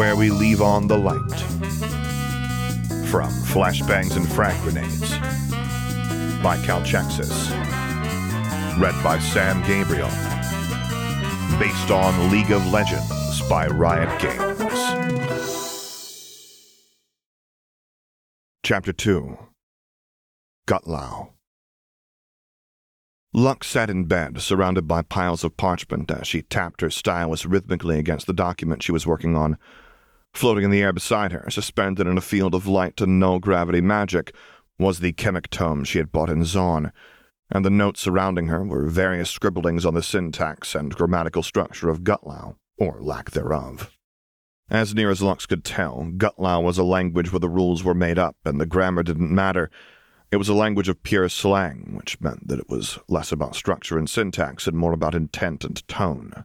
where we leave on the light. From Flashbangs and Frag Grenades by Calchexxis. Read by Sam Gabriel. Based on League of Legends by Riot Games. Chapter 2 Gutlow Lux sat in bed, surrounded by piles of parchment as she tapped her stylus rhythmically against the document she was working on. Floating in the air beside her, suspended in a field of light and no gravity magic, was the chemic tome she had bought in Zaun, and the notes surrounding her were various scribblings on the syntax and grammatical structure of Gutlow, or lack thereof. As near as Lux could tell, Gutlow was a language where the rules were made up and the grammar didn't matter, it was a language of pure slang, which meant that it was less about structure and syntax and more about intent and tone.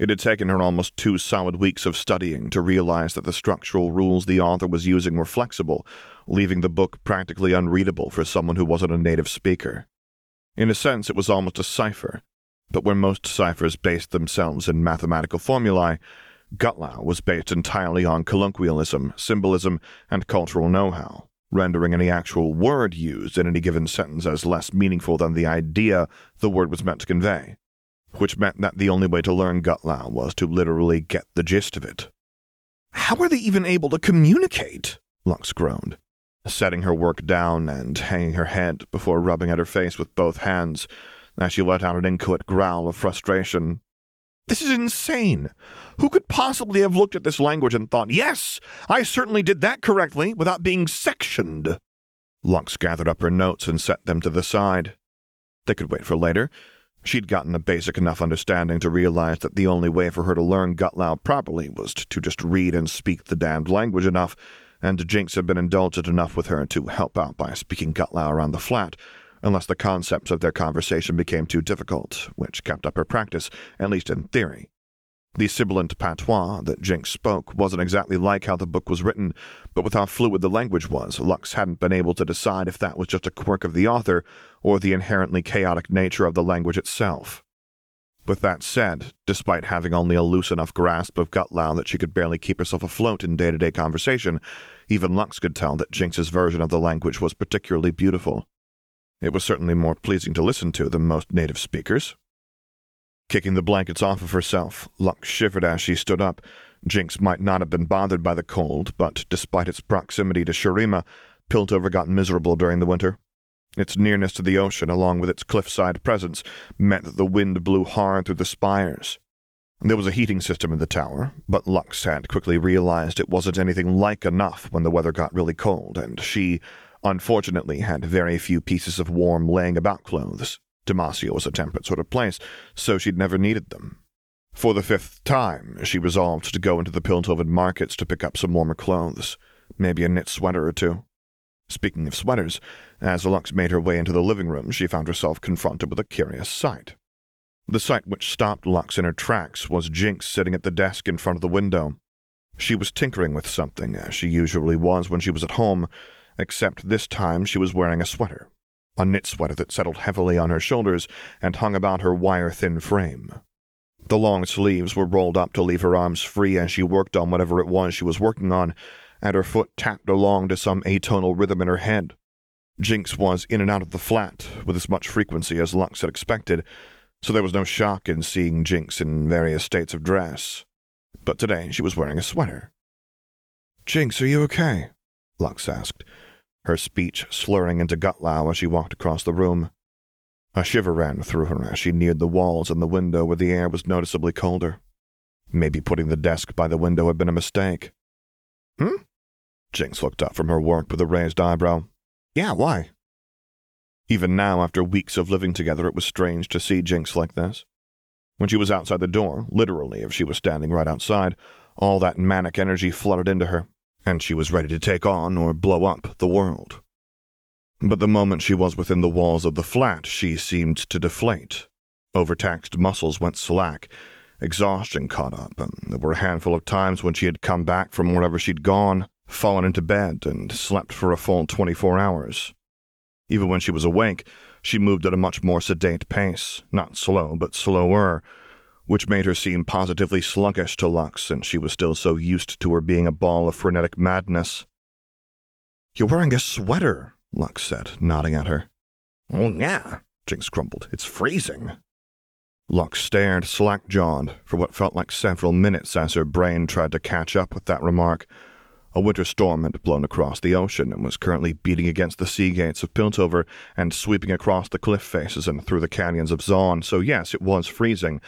It had taken her almost two solid weeks of studying to realize that the structural rules the author was using were flexible, leaving the book practically unreadable for someone who wasn't a native speaker. In a sense, it was almost a cipher, but where most ciphers based themselves in mathematical formulae, Gutlow was based entirely on colloquialism, symbolism, and cultural know how rendering any actual word used in any given sentence as less meaningful than the idea the word was meant to convey, which meant that the only way to learn Gutlow was to literally get the gist of it. How are they even able to communicate? Lux groaned, setting her work down and hanging her head before rubbing at her face with both hands as she let out an inchoate growl of frustration. This is insane. Who could possibly have looked at this language and thought, yes, I certainly did that correctly without being sectioned? Lux gathered up her notes and set them to the side. They could wait for later. She'd gotten a basic enough understanding to realize that the only way for her to learn Gutlow properly was to just read and speak the damned language enough, and Jinx had been indulgent enough with her to help out by speaking Gutlow around the flat, unless the concepts of their conversation became too difficult, which kept up her practice, at least in theory. The sibilant patois that Jinx spoke wasn't exactly like how the book was written, but with how fluid the language was, Lux hadn't been able to decide if that was just a quirk of the author or the inherently chaotic nature of the language itself. With that said, despite having only a loose enough grasp of Gutlow that she could barely keep herself afloat in day to day conversation, even Lux could tell that Jinx's version of the language was particularly beautiful. It was certainly more pleasing to listen to than most native speakers. Kicking the blankets off of herself, Lux shivered as she stood up. Jinx might not have been bothered by the cold, but despite its proximity to Shurima, Piltover got miserable during the winter. Its nearness to the ocean, along with its cliffside presence, meant that the wind blew hard through the spires. There was a heating system in the tower, but Lux had quickly realized it wasn't anything like enough when the weather got really cold, and she, unfortunately had very few pieces of warm laying about clothes. Demacia was a temperate sort of place, so she'd never needed them. For the fifth time, she resolved to go into the Piltover markets to pick up some warmer clothes, maybe a knit sweater or two. Speaking of sweaters, as Lux made her way into the living room, she found herself confronted with a curious sight. The sight which stopped Lux in her tracks was Jinx sitting at the desk in front of the window. She was tinkering with something, as she usually was when she was at home, except this time she was wearing a sweater, a knit sweater that settled heavily on her shoulders and hung about her wire thin frame. The long sleeves were rolled up to leave her arms free as she worked on whatever it was she was working on, and her foot tapped along to some atonal rhythm in her head. Jinx was in and out of the flat with as much frequency as Lux had expected, so there was no shock in seeing Jinx in various states of dress. But today she was wearing a sweater. Jinx, are you okay? Lux asked, her speech slurring into Gutlow as she walked across the room. A shiver ran through her as she neared the walls and the window where the air was noticeably colder. Maybe putting the desk by the window had been a mistake. Hmm? Jinx looked up from her work with a raised eyebrow. Yeah, why? Even now, after weeks of living together, it was strange to see Jinx like this. When she was outside the door, literally if she was standing right outside, all that manic energy flooded into her, and she was ready to take on or blow up the world. But the moment she was within the walls of the flat, she seemed to deflate. Overtaxed muscles went slack, exhaustion caught up, and there were a handful of times when she had come back from wherever she'd gone, fallen into bed, and slept for a full 24 hours. Even when she was awake, she moved at a much more sedate pace, not slow, but slower, which made her seem positively sluggish to Lux since she was still so used to her being a ball of frenetic madness. You're wearing a sweater, Lux said, nodding at her. Oh, yeah, Jinx grumbled. It's freezing. Lux stared slack jawed for what felt like several minutes as her brain tried to catch up with that remark. A winter storm had blown across the ocean and was currently beating against the sea gates of Piltover and sweeping across the cliff faces and through the canyons of Zaun, so yes, it was freezing.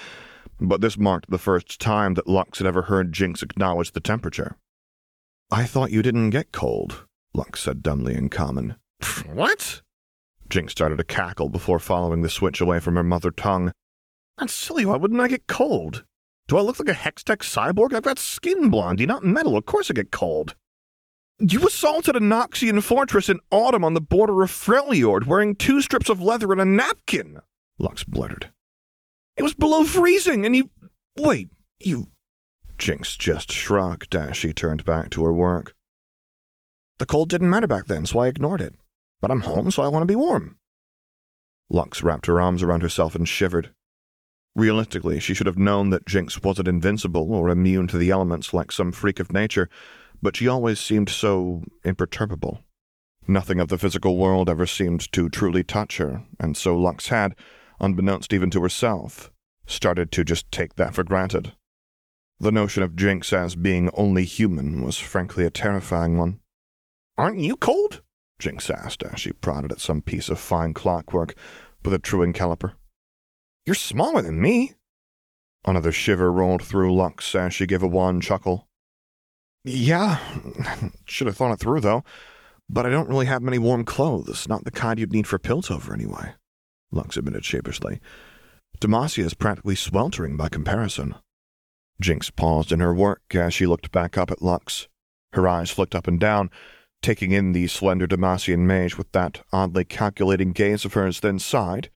But this marked the first time that Lux had ever heard Jinx acknowledge the temperature. I thought you didn't get cold, Lux said dumbly in common. What? Jinx started to cackle before following the switch away from her mother tongue. That's silly. Why wouldn't I get cold? Do I look like a Hextech cyborg? I've got skin blondie, not metal. Of course I get cold. You assaulted a Noxian fortress in autumn on the border of Freljord wearing two strips of leather and a napkin, Lux blurted. It was below freezing, and you. Wait, you. Jinx just shrugged as she turned back to her work. The cold didn't matter back then, so I ignored it. But I'm home, so I want to be warm. Lux wrapped her arms around herself and shivered. Realistically, she should have known that Jinx wasn't invincible or immune to the elements like some freak of nature, but she always seemed so imperturbable. Nothing of the physical world ever seemed to truly touch her, and so Lux had, unbeknownst even to herself, started to just take that for granted. The notion of Jinx as being only human was frankly a terrifying one. Aren't you cold? Jinx asked as she prodded at some piece of fine clockwork with a truing caliper. You're smaller than me. Another shiver rolled through Lux as she gave a wan chuckle. Yeah, should have thought it through, though. But I don't really have many warm clothes, not the kind you'd need for Piltover anyway, Lux admitted sheepishly. Demacia is practically sweltering by comparison. Jinx paused in her work as she looked back up at Lux. Her eyes flicked up and down, taking in the slender Demacian mage with that oddly calculating gaze of hers, then sighed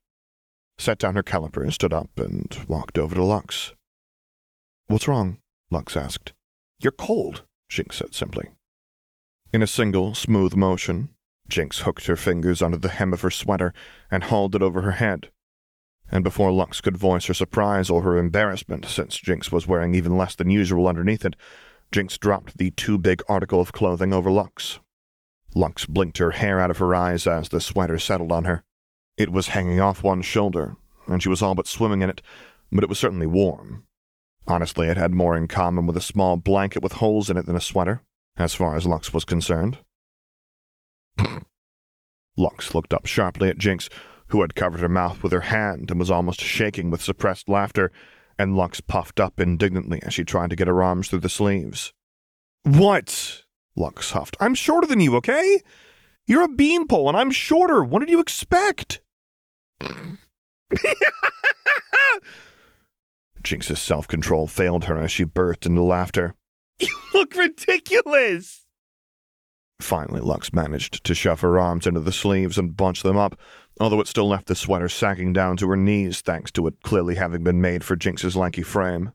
set down her caliper, stood up, and walked over to Lux. What's wrong? Lux asked. You're cold, Jinx said simply. In a single, smooth motion, Jinx hooked her fingers under the hem of her sweater and hauled it over her head. And before Lux could voice her surprise or her embarrassment, since Jinx was wearing even less than usual underneath it, Jinx dropped the too big article of clothing over Lux. Lux blinked her hair out of her eyes as the sweater settled on her. It was hanging off one shoulder, and she was all but swimming in it, but it was certainly warm. Honestly, it had more in common with a small blanket with holes in it than a sweater, as far as Lux was concerned. Lux looked up sharply at Jinx, who had covered her mouth with her hand and was almost shaking with suppressed laughter, and Lux puffed up indignantly as she tried to get her arms through the sleeves. What? Lux huffed. I'm shorter than you, okay? You're a beanpole and I'm shorter. What did you expect? Jinx's self control failed her as she burst into laughter. You look ridiculous! Finally, Lux managed to shove her arms into the sleeves and bunch them up, although it still left the sweater sagging down to her knees thanks to it clearly having been made for Jinx's lanky frame.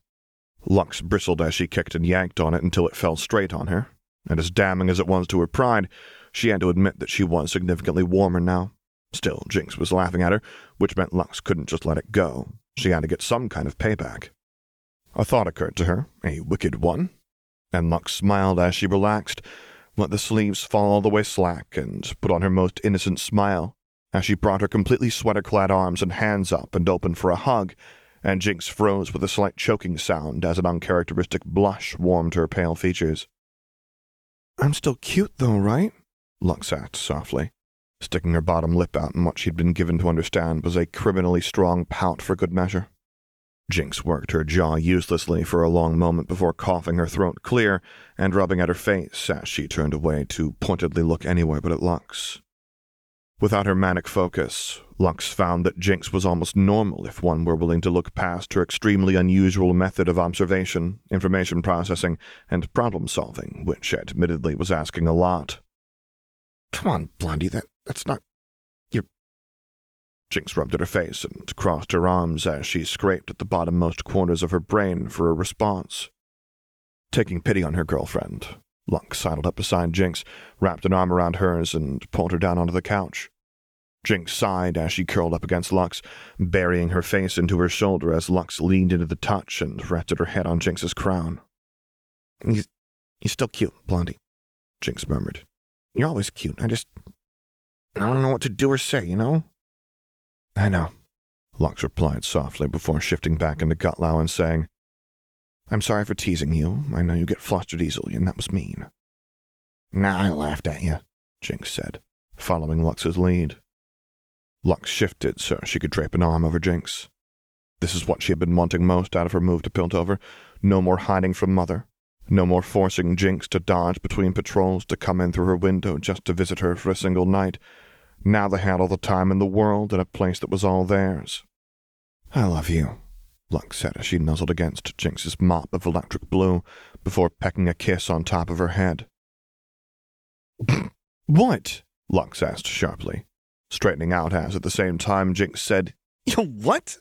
Lux bristled as she kicked and yanked on it until it fell straight on her, and as damning as it was to her pride, she had to admit that she was significantly warmer now. Still, Jinx was laughing at her, which meant Lux couldn't just let it go. She had to get some kind of payback. A thought occurred to her, a wicked one, and Lux smiled as she relaxed, let the sleeves fall all the way slack, and put on her most innocent smile as she brought her completely sweater clad arms and hands up and opened for a hug, and Jinx froze with a slight choking sound as an uncharacteristic blush warmed her pale features. I'm still cute, though, right? Lux asked softly, sticking her bottom lip out in what she'd been given to understand was a criminally strong pout for good measure. Jinx worked her jaw uselessly for a long moment before coughing her throat clear and rubbing at her face as she turned away to pointedly look anywhere but at Lux. Without her manic focus, Lux found that Jinx was almost normal if one were willing to look past her extremely unusual method of observation, information processing, and problem solving, which admittedly was asking a lot. Come on, Blondie, that, that's not. Jinx rubbed at her face and crossed her arms as she scraped at the bottommost corners of her brain for a response. Taking pity on her girlfriend, Lux sidled up beside Jinx, wrapped an arm around hers, and pulled her down onto the couch. Jinx sighed as she curled up against Lux, burying her face into her shoulder as Lux leaned into the touch and rested her head on Jinx's crown. He's, he's still cute, Blondie, Jinx murmured. You're always cute. I just. I don't know what to do or say, you know? I know, Lux replied softly before shifting back into Gutlow and saying, I'm sorry for teasing you. I know you get flustered easily, and that was mean. Nah, I laughed at you, Jinx said, following Lux's lead. Lux shifted so she could drape an arm over Jinx. This is what she had been wanting most out of her move to Piltover. No more hiding from Mother. No more forcing Jinx to dodge between patrols to come in through her window just to visit her for a single night. Now they had all the time in the world and a place that was all theirs. I love you, Lux said as she nuzzled against Jinx's mop of electric blue before pecking a kiss on top of her head. what? Lux asked sharply straightening out as at the same time Jinx said, You what?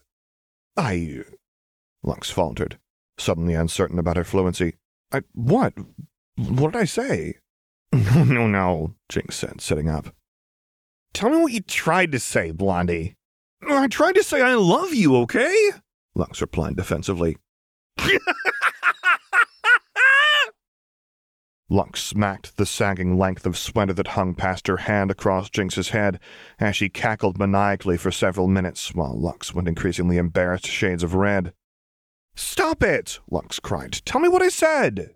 I. Lux faltered, suddenly uncertain about her fluency. I. What? What did I say? No, no, no, Jinx said, sitting up. Tell me what you tried to say, Blondie. I tried to say I love you, okay? Lux replied defensively. Lux smacked the sagging length of sweater that hung past her hand across Jinx's head as she cackled maniacally for several minutes while Lux went increasingly embarrassed shades of red. Stop it! Lux cried. Tell me what I said!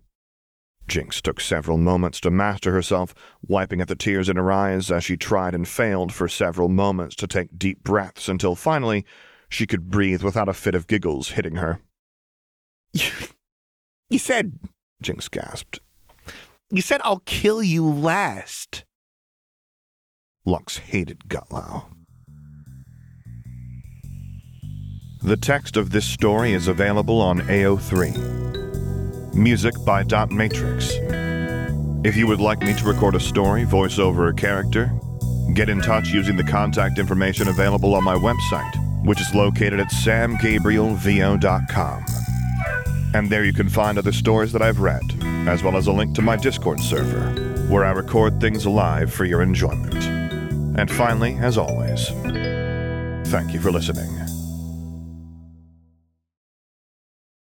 Jinx took several moments to master herself, wiping at the tears in her eyes as she tried and failed for several moments to take deep breaths until finally she could breathe without a fit of giggles hitting her. You said, Jinx gasped, you said I'll kill you last. Lux hated Gutlow. The text of this story is available on AO3. Music by Dot Matrix. If you would like me to record a story, voice over a character, get in touch using the contact information available on my website, which is located at samgabrielvo.com. And there you can find other stories that I've read, as well as a link to my Discord server, where I record things live for your enjoyment. And finally, as always, thank you for listening.